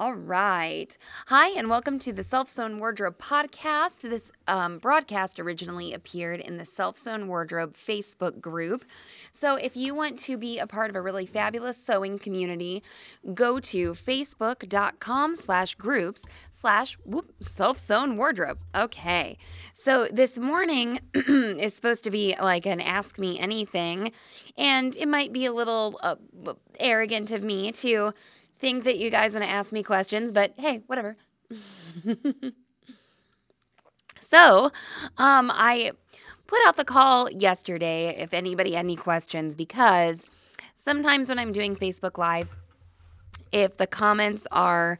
All right. Hi, and welcome to the Self Sewn Wardrobe podcast. This um, broadcast originally appeared in the Self Sewn Wardrobe Facebook group. So, if you want to be a part of a really fabulous sewing community, go to facebook.com slash groups slash self sewn wardrobe. Okay. So, this morning is supposed to be like an Ask Me Anything, and it might be a little uh, arrogant of me to think that you guys want to ask me questions, but hey, whatever. so, um, I put out the call yesterday if anybody had any questions because sometimes when I'm doing Facebook Live, if the comments are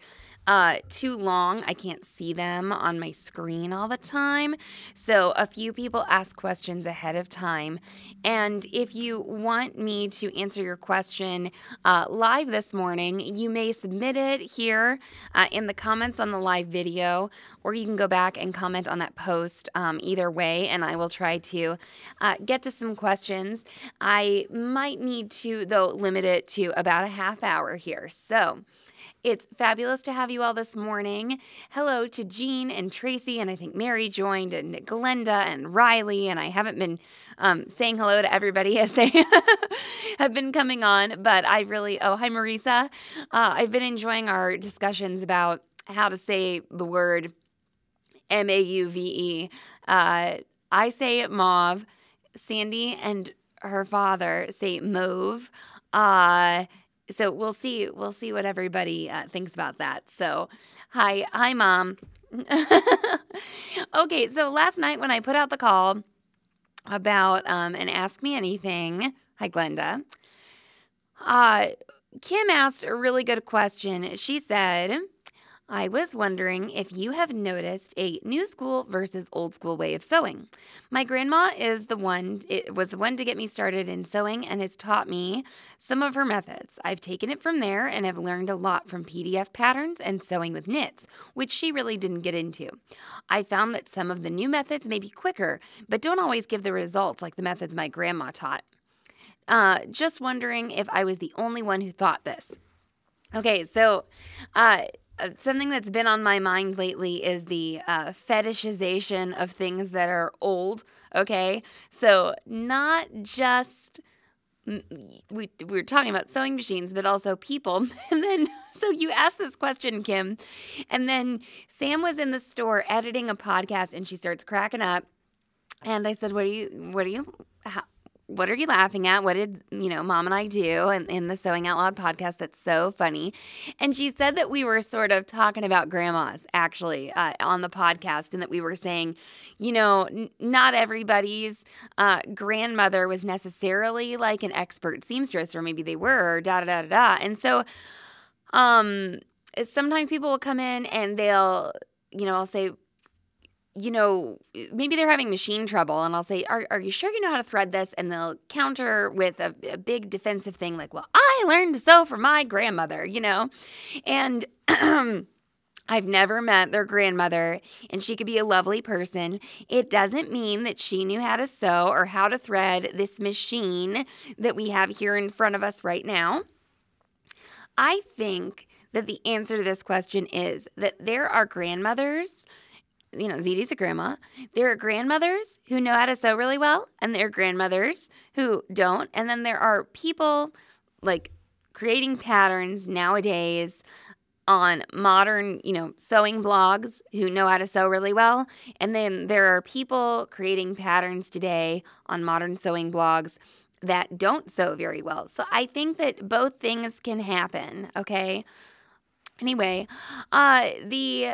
uh, too long. I can't see them on my screen all the time. So, a few people ask questions ahead of time. And if you want me to answer your question uh, live this morning, you may submit it here uh, in the comments on the live video, or you can go back and comment on that post um, either way, and I will try to uh, get to some questions. I might need to, though, limit it to about a half hour here. So, it's fabulous to have you all this morning. Hello to Jean and Tracy, and I think Mary joined, and Glenda and Riley. And I haven't been um, saying hello to everybody as they have been coming on, but I really, oh, hi, Marisa. Uh, I've been enjoying our discussions about how to say the word M A U V E. Uh, I say mauve. Sandy and her father say mauve. Uh, so we'll see we'll see what everybody uh, thinks about that. So hi hi mom. Okay so last night when i put out the call about um, and ask me anything hi glenda uh, kim asked a really good question. She said I was wondering if you have noticed a new school versus old school way of sewing. My grandma is the one it was the one to get me started in sewing and has taught me some of her methods. I've taken it from there and have learned a lot from PDF patterns and sewing with knits, which she really didn't get into. I found that some of the new methods may be quicker, but don't always give the results like the methods my grandma taught. Uh, just wondering if I was the only one who thought this. Okay, so uh, something that's been on my mind lately is the uh, fetishization of things that are old. Okay, so not just we we were talking about sewing machines, but also people. And then so you asked this question, Kim, and then Sam was in the store editing a podcast, and she starts cracking up. And I said, "What are you? What are you? How, what are you laughing at? What did, you know, mom and I do in, in the Sewing Out Loud podcast that's so funny? And she said that we were sort of talking about grandmas actually uh, on the podcast and that we were saying, you know, n- not everybody's uh, grandmother was necessarily like an expert seamstress, or maybe they were, da da da da da. And so, um, sometimes people will come in and they'll, you know, I'll say, you know, maybe they're having machine trouble, and I'll say, are, are you sure you know how to thread this? And they'll counter with a, a big defensive thing like, Well, I learned to sew from my grandmother, you know? And I've never met their grandmother, and she could be a lovely person. It doesn't mean that she knew how to sew or how to thread this machine that we have here in front of us right now. I think that the answer to this question is that there are grandmothers you know, ZD's a grandma. There are grandmothers who know how to sew really well, and there are grandmothers who don't. And then there are people like creating patterns nowadays on modern, you know, sewing blogs who know how to sew really well. And then there are people creating patterns today on modern sewing blogs that don't sew very well. So I think that both things can happen, okay? Anyway, uh the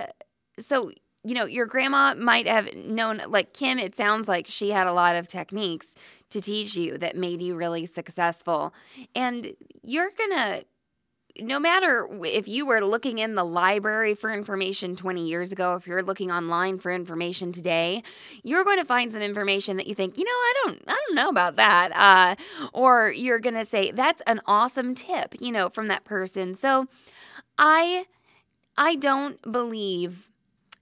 so you know, your grandma might have known, like Kim, it sounds like she had a lot of techniques to teach you that made you really successful. And you're going to no matter if you were looking in the library for information 20 years ago, if you're looking online for information today, you're going to find some information that you think, you know, I don't, I don't know about that, uh, or you're going to say that's an awesome tip, you know, from that person. So, I, I don't believe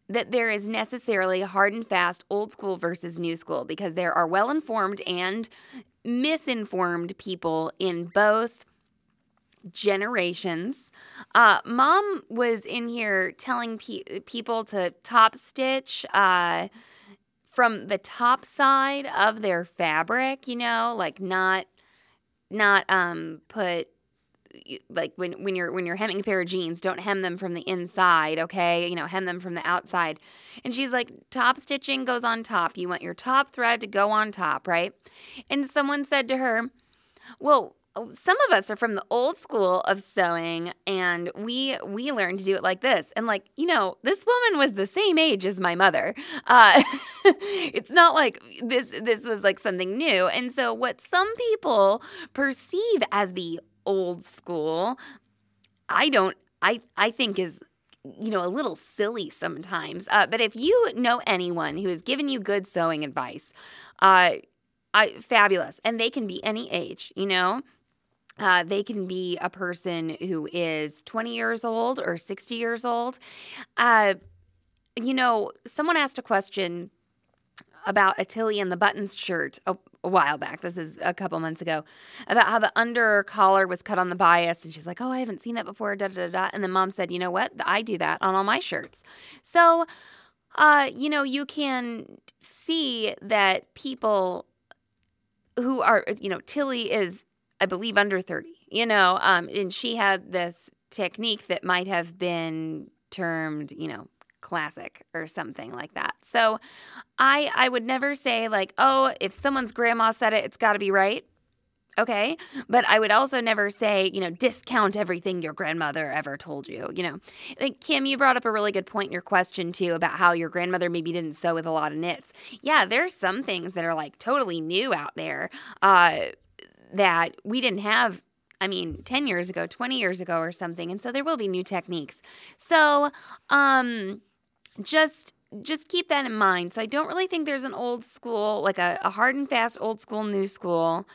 that there is necessarily hard and fast old school versus new school because there are well informed and misinformed people in both generations. Uh, Mom was in here telling pe- people to top stitch uh, from the top side of their fabric, you know, like not not um put like when when you're when you're hemming a pair of jeans, don't hem them from the inside, okay? You know, hem them from the outside. And she's like, top stitching goes on top. You want your top thread to go on top, right? And someone said to her, "Well, some of us are from the old school of sewing and we we learned to do it like this and like you know this woman was the same age as my mother uh, it's not like this this was like something new and so what some people perceive as the old school, I don't I I think is you know a little silly sometimes. Uh, but if you know anyone who has given you good sewing advice, uh, I, fabulous, and they can be any age. You know, uh, they can be a person who is 20 years old or 60 years old. Uh, you know, someone asked a question about a Tilly and the Buttons shirt a, a, while back. This is a couple months ago about how the under collar was cut on the bias. And she's like, oh, I haven't seen that before. Da, da, da, da. And then mom said, you know what? I do that on all my shirts. So, uh, you know, you can see that people who are, you know, Tilly is, I believe, under 30, you know, um, and she had this technique that might have been termed, you know, classic or something like that. So I I would never say like, "Oh, if someone's grandma said it, it's got to be right." Okay? But I would also never say, you know, discount everything your grandmother ever told you, you know. Like Kim, you brought up a really good point in your question too about how your grandmother maybe didn't sew with a lot of knits. Yeah, there's some things that are like totally new out there. Uh that we didn't have I mean, 10 years ago, 20 years ago or something. And so there will be new techniques. So, um just just keep that in mind. So I don't really think there's an old school, like a, a hard and fast old school, new school.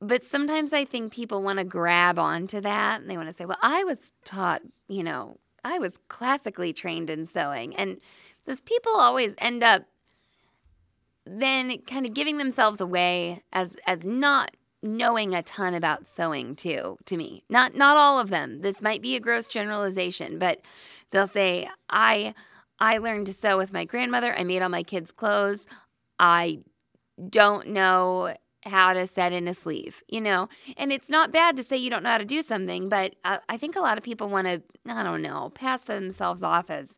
But sometimes I think people want to grab onto that and they want to say, well, I was taught, you know, I was classically trained in sewing. And those people always end up then kind of giving themselves away as as not knowing a ton about sewing too to me not not all of them this might be a gross generalization but they'll say i I learned to sew with my grandmother. I made all my kids' clothes. I don't know how to set in a sleeve, you know? And it's not bad to say you don't know how to do something, but I, I think a lot of people want to, I don't know, pass themselves off as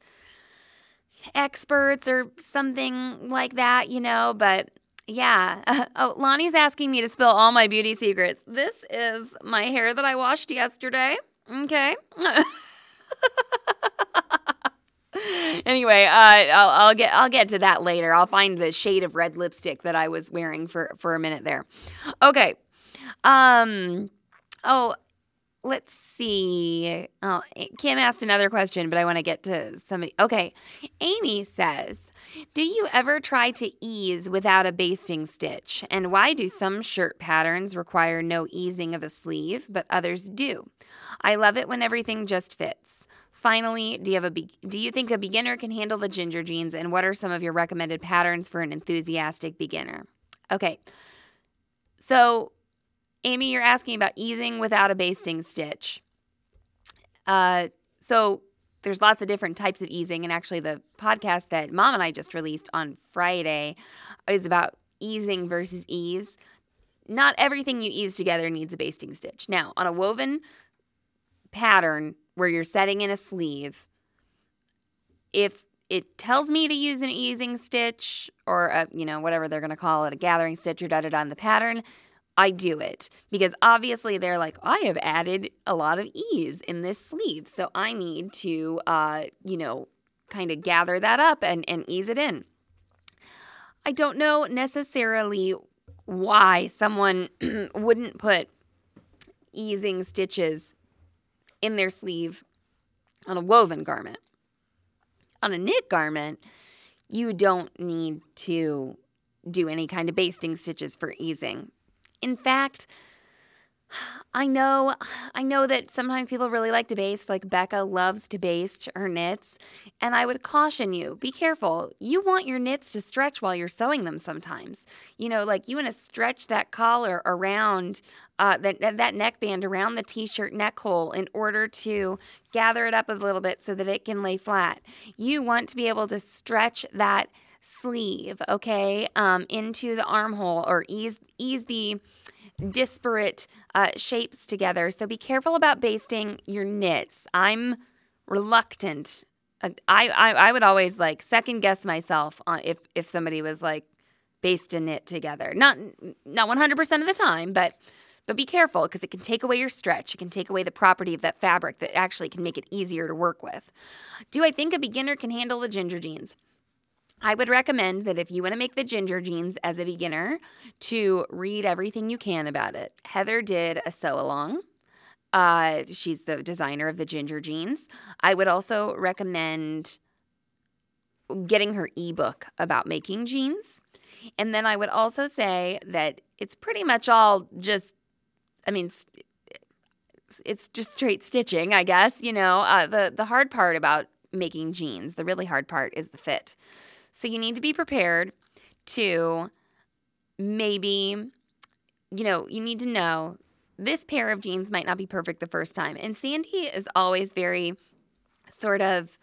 experts or something like that, you know? But yeah. oh, Lonnie's asking me to spill all my beauty secrets. This is my hair that I washed yesterday. Okay. anyway, uh, I'll, I'll, get I'll get to that later. I'll find the shade of red lipstick that I was wearing for for a minute there. Okay. Um. Oh, let's see. Oh, Kim asked another question, but I want to get to somebody. Okay. Amy says, "Do you ever try to ease without a basting stitch? And why do some shirt patterns require no easing of a sleeve, but others do? I love it when everything just fits." Finally, do you have a be- do you think a beginner can handle the ginger jeans and what are some of your recommended patterns for an enthusiastic beginner? Okay. So, Amy, you're asking about easing without a basting stitch. Uh, so there's lots of different types of easing and actually the podcast that mom and I just released on Friday is about easing versus ease. Not everything you ease together needs a basting stitch. Now, on a woven pattern, where you're setting in a sleeve, if it tells me to use an easing stitch or a, you know whatever they're going to call it a gathering stitch or da da da in the pattern i do it. Because obviously they're like i have added a lot of ease in this sleeve so i need to uh, you know kind of gather that up and, and ease it in. I don't know necessarily why someone wouldn't put easing stitches in their sleeve on a woven garment. On a knit garment, you don't need to do any kind of basting stitches for easing. In fact, I know I know that sometimes people really like to baste like Becca loves to baste her knits and I would caution you be careful. You want your knits to stretch while you're sewing them sometimes. You know like you want to stretch that collar around uh, that that neckband around the t-shirt neck hole in order to gather it up a little bit so that it can lay flat. You want to be able to stretch that sleeve okay um, into the armhole or ease ease the disparate uh, shapes together. So be careful about basting your knits. I'm reluctant. Uh, I, I, I would always like second guess myself on if, if somebody was like baste and knit together. Not not 100% of the time, but but be careful because it can take away your stretch. It can take away the property of that fabric that actually can make it easier to work with. Do I think a beginner can handle the ginger jeans? I would recommend that if you want to make the ginger jeans as a beginner, to read everything you can about it. Heather did a sew along. Uh, she's the designer of the ginger jeans. I would also recommend getting her ebook about making jeans. And then I would also say that it's pretty much all just, I mean, it's just straight stitching, I guess. You know, uh, the the hard part about making jeans, the really hard part is the fit. So you need to be prepared to maybe, you know, you need to know this pair of jeans might not be perfect the first time. And Sandy is always very sort of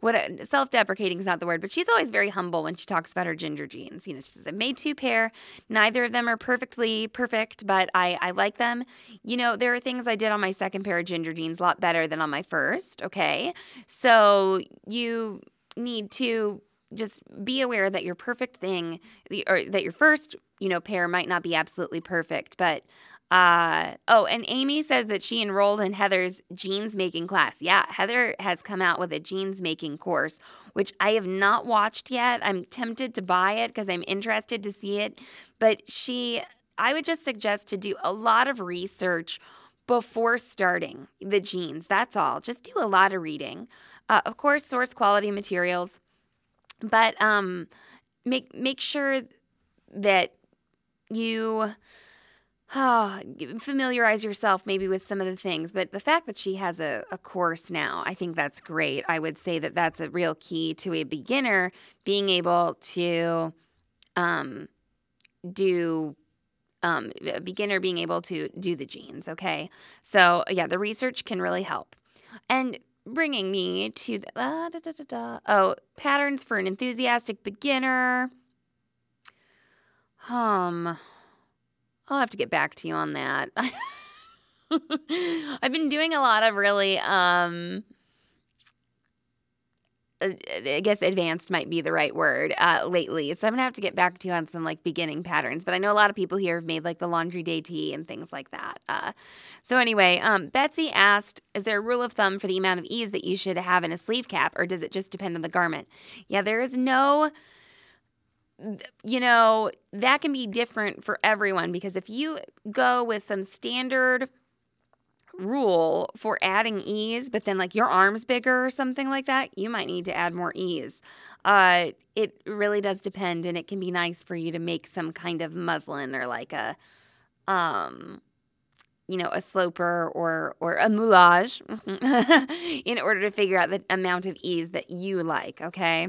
what self-deprecating is not the word, but she's always very humble when she talks about her ginger jeans. You know, she says, "I made two pair. Neither of them are perfectly perfect, but I I like them. You know, there are things I did on my second pair of ginger jeans a lot better than on my first. Okay, so you need to just be aware that your perfect thing or that your first you know pair might not be absolutely perfect but uh oh and amy says that she enrolled in heather's jeans making class. Yeah heather has come out with a jeans making course which i have not watched yet. I'm tempted to buy it because i'm interested to see it but she i would just suggest to do a lot of research before starting the jeans that's all. Just do a lot of reading. Uh, of course source quality materials but um, make make sure that you oh, familiarize yourself maybe with some of the things. But the fact that she has a, a course now, I think that's great. I would say that that's a real key to a beginner being able to um, do um, a beginner being able to do the jeans. Okay, so yeah, the research can really help. And bringing me to the uh, da, da, da, oh patterns for an enthusiastic beginner. Um, I'll have to get back to you on that. I've been doing a lot of really um I guess advanced might be the right word uh, lately. So I'm gonna have to get back to you on some like beginning patterns. But I know a lot of people here have made like the laundry day tee and things like that. Uh, so anyway, um, Betsy asked, "Is there a rule of thumb for the amount of ease that you should have in a sleeve cap, or does it just depend on the garment?" Yeah, there is no. You know, that can be different for everyone because if you go with some standard rule for adding ease, but then like your arm's bigger or something like that, you might need to add more ease. Uh, it really does depend, and it can be nice for you to make some kind of muslin or like a, um, you know, a sloper or or a moulage in order to figure out the amount of ease that you like. Okay.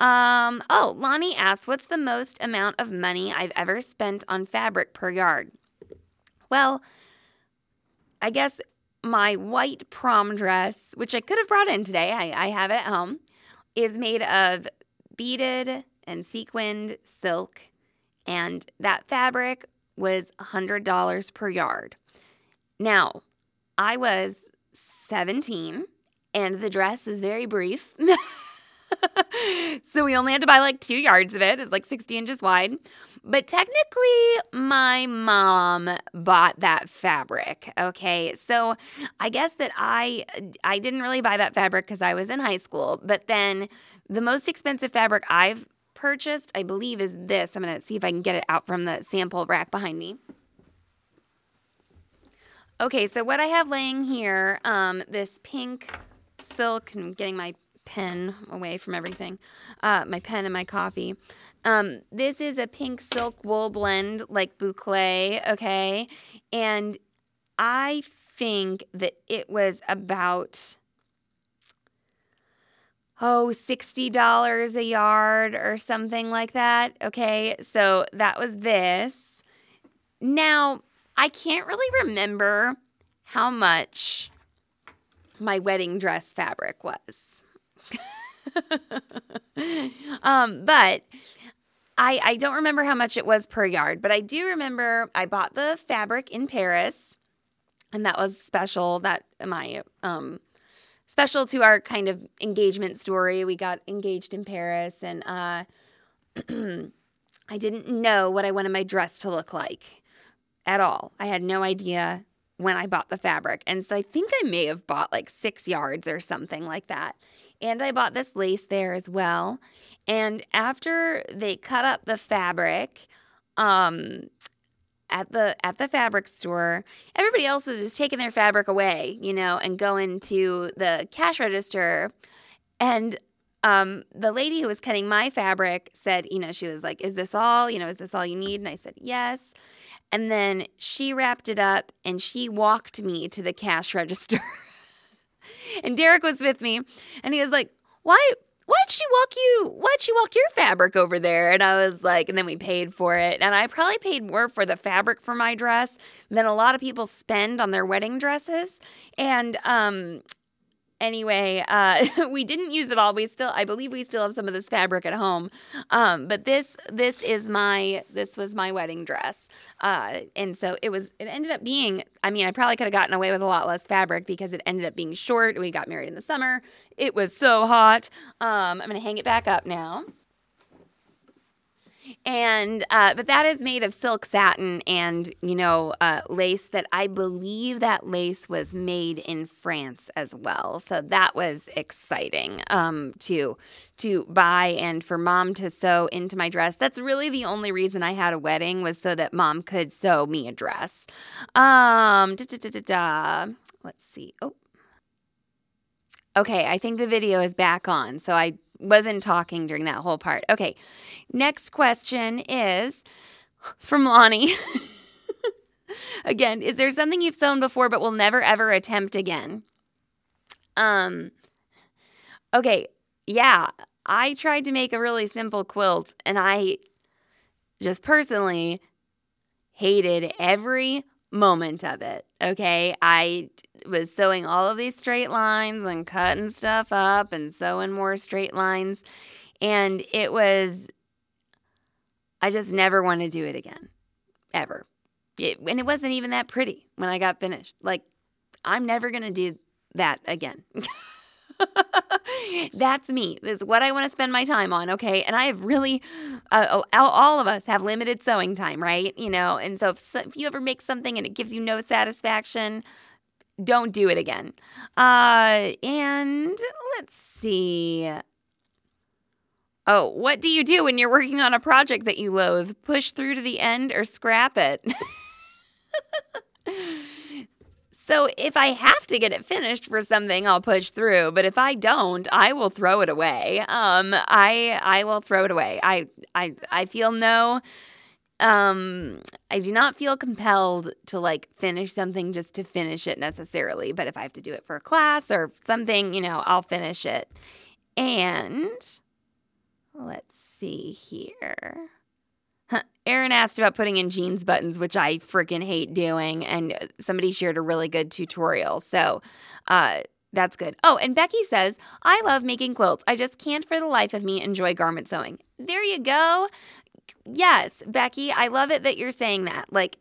Um, oh, Lonnie asks, what's the most amount of money I've ever spent on fabric per yard? Well, I guess my white prom dress, which I could have brought in today, I, I have it at home, is made of beaded and sequined silk. And that fabric was $100 per yard. Now, I was 17 and the dress is very brief. so we only had to buy like two yards of it. It's like 60 inches wide. But technically, my mom bought that fabric. Okay. So I guess that I I didn't really buy that fabric because I was in high school. But then the most expensive fabric I've purchased, I believe, is this. I'm gonna see if I can get it out from the sample rack behind me. Okay, so what I have laying here, um, this pink silk, and I'm getting my pen away from everything, uh, my pen and my coffee. Um, this is a pink silk wool blend, like boucle, okay? And I think that it was about oh, $60 a yard or something like that. Okay, so that was this. Now, I can't really remember how much my wedding dress fabric was. um, but I, I don't remember how much it was per yard, but I do remember I bought the fabric in Paris, and that was special. That my um, special to our kind of engagement story. We got engaged in Paris, and uh, I didn't know what I wanted my dress to look like at all. I had no idea when I bought the fabric. And so I think I may have bought like six yards or something like that. And I bought this lace there as well. And after they cut up the fabric, um, at the at the fabric store, everybody else was just taking their fabric away, you know, and going to the cash register. And um, the lady who was cutting my fabric said, you know, she was like, "Is this all? You know, is this all you need?" And I said, "Yes." And then she wrapped it up and she walked me to the cash register. and Derek was with me, and he was like, "Why? why'd she walk you why'd she walk your fabric over there and i was like and then we paid for it and i probably paid more for the fabric for my dress than a lot of people spend on their wedding dresses and um anyway, uh, we didn't use it all. We still, I believe, we still have some of this fabric at home. Um, but this, this is my, this was my wedding dress, uh, and so it was. It ended up being. I mean, I probably could have gotten away with a lot less fabric because it ended up being short. We got married in the summer. It was so hot. Um, I'm gonna hang it back up now and uh, but that is made of silk satin and you know uh, lace that I believe that lace was made in France as well. So that was exciting um, to to buy and for mom to sew into my dress. That's really the only reason I had a wedding was so that mom could sew me a dress. Um, da, da, da, Let's see. Oh. Okay, I think the video is back on. So I wasn't talking during that whole part. Okay. Next question is from Lonnie. again, is there something you've sewn before but will never ever attempt again? Um Okay, yeah. I tried to make a really simple quilt and I just personally hated every moment of it. Okay. I was sewing all of these straight lines and cutting stuff up and sewing more straight lines. And it was, I just never want to do it again, ever. It, and it wasn't even that pretty when I got finished. Like, I'm never going to do that again. That's me. That's what I want to spend my time on. Okay. And I have really, uh, all of us have limited sewing time, right? You know, and so if, if you ever make something and it gives you no satisfaction, don't do it again. Uh, and let's see. Oh, what do you do when you're working on a project that you loathe? Push through to the end or scrap it? So if I have to get it finished for something, I'll push through. But if I don't, I will throw it away. Um, I I will throw it away. I I I feel no. Um, I do not feel compelled to like finish something just to finish it necessarily. But if I have to do it for a class or something, you know, I'll finish it. And let's see here. Aaron asked about putting in jeans buttons, which I freaking hate doing, and somebody shared a really good tutorial. So, uh, that's good. Oh, and Becky says, I love making quilts. I just can't for the life of me enjoy garment sewing. There you go. Yes, Becky, I love it that you're saying that. Like,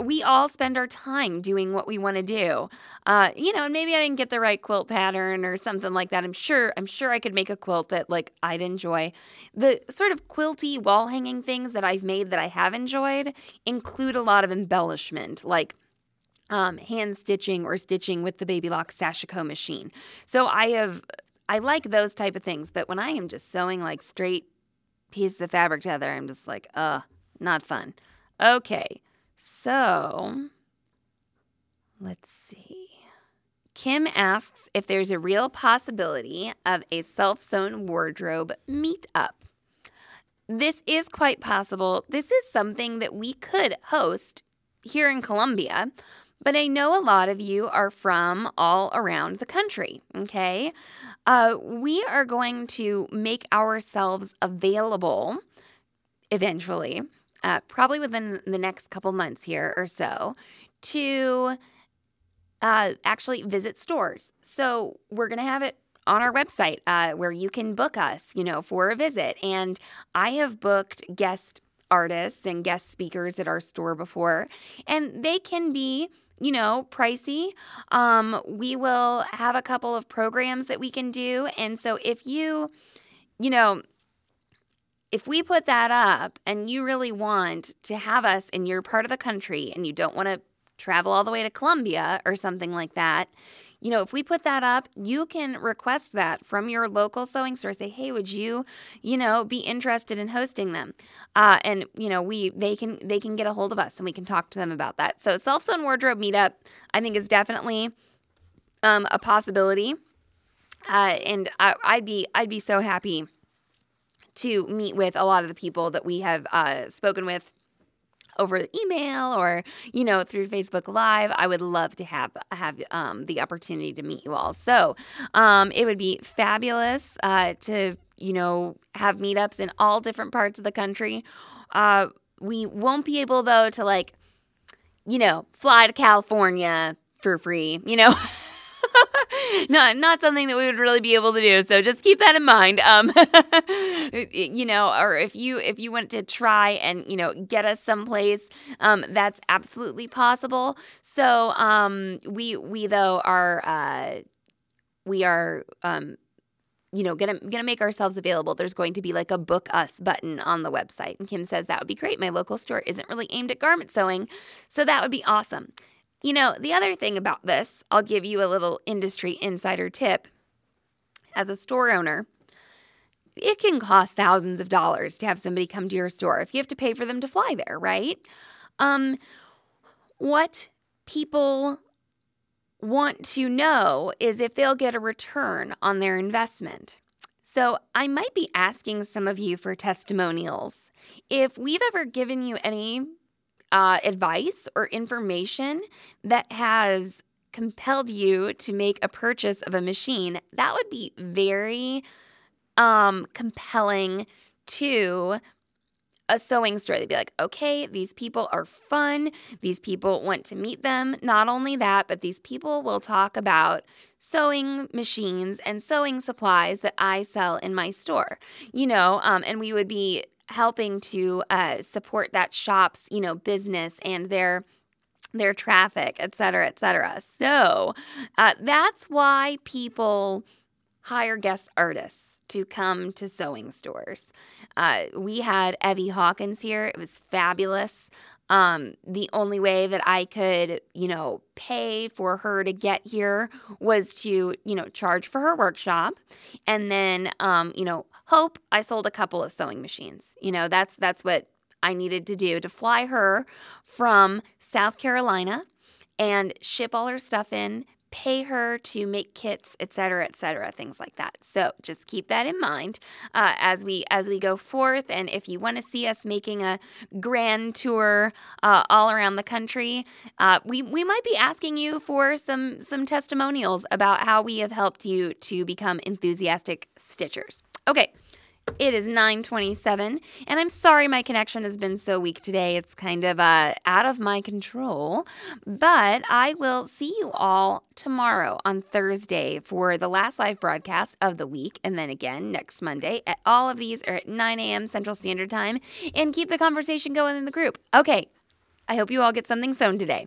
we all spend our time doing what we want to do. Uh, you know, and maybe I didn't get the right quilt pattern or something like that. I'm sure, I'm sure I could make a quilt that like I'd enjoy. The sort of quilty wall hanging things that I've made that I have enjoyed include a lot of embellishment, like um, hand stitching or stitching with the Baby Lock Sashiko machine. So I have, I like those type of things. But when I am just sewing like straight pieces of fabric together, I'm just like, uh, not fun. Okay. So, let's see. Kim asks if there's a real possibility of a self sewn wardrobe meetup. This is quite possible. This is something that we could host here in Columbia, but I know a lot of you are from all around the country, okay? Uh, we are going to make ourselves available eventually, uh, probably within the next couple months here or so, to uh, actually visit stores. So we're going to have it on our website uh, where you can book us, you know, for a visit. And I have booked guest artists and guest speakers at our store before, and they can be you know, pricey. Um, we will have a couple of programs that we can do. And so if you, you know, if we put that up and you really want to have us in your part of the country and you don't want to travel all the way to Columbia or something like that, you know, if we put that up, you can request that from your local sewing store. Say, hey, would you, you know, be interested in hosting them? Uh, and you know, we they can they can get a hold of us and we can talk to them about that. So self sewn wardrobe meetup, I think, is definitely um, a possibility. Uh, and I, I'd be I'd be so happy to meet with a lot of the people that we have uh, spoken with over email or you know through Facebook Live. I would love to have have um, the opportunity to meet you all. So um, it would be fabulous uh, to you know have meetups in all different parts of the country. Uh, we won't be able though to like you know fly to California for free. You know. not not something that we would really be able to do. So just keep that in mind. Um, you know, or if you if you want to try and you know get us someplace, um, that's absolutely possible. So um, we we though are uh, we are um you know, gonna gonna make ourselves available. There's going to be like a book us button on the website. And Kim says that would be great. My local store isn't really aimed at garment sewing, so that would be awesome. You know, the other thing about this, I'll give you a little industry insider tip. As a store owner, it can cost thousands of dollars to have somebody come to your store if you have to pay for them to fly there, right? Um, what people want to know is if they'll get a return on their investment. So, I might be asking some of you for testimonials. If we've ever given you any uh, advice or information that has compelled you to make a purchase of a machine, that would be very um, compelling to a sewing store. They'd be like, okay, these people are fun. These people want to meet them. Not only that, but these people will talk about sewing machines and sewing supplies that I sell in my store. You know, um, and we would be helping to uh, support that shop's you know business and their their traffic et cetera et cetera. So uh, that's why people hire guest artists to come to sewing stores. Uh, we had evie hawkins here. It was fabulous um, the only way that I could, you know, pay for her to get here was to, you know, charge for her workshop, and then, um, you know, hope I sold a couple of sewing machines. You know, that's that's what I needed to do to fly her from South Carolina and ship all her stuff in, pay her to make kits, et cetera, et cetera, things like that. So just keep that in mind uh, as we as we go forth. And if you want to see us making a grand tour uh, all around the country, uh, we we might be asking you for some some testimonials about how we have helped you to become enthusiastic stitchers. Okay. It is 9:27 and I'm sorry my connection has been so weak today. It's kind of uh, out of my control, but I will see you all tomorrow on Thursday for the last live broadcast of the week and then again next Monday. At all of these are at 9 a.m. Central Standard Time and keep the conversation going in the group. Okay. I hope you all get something sewn today.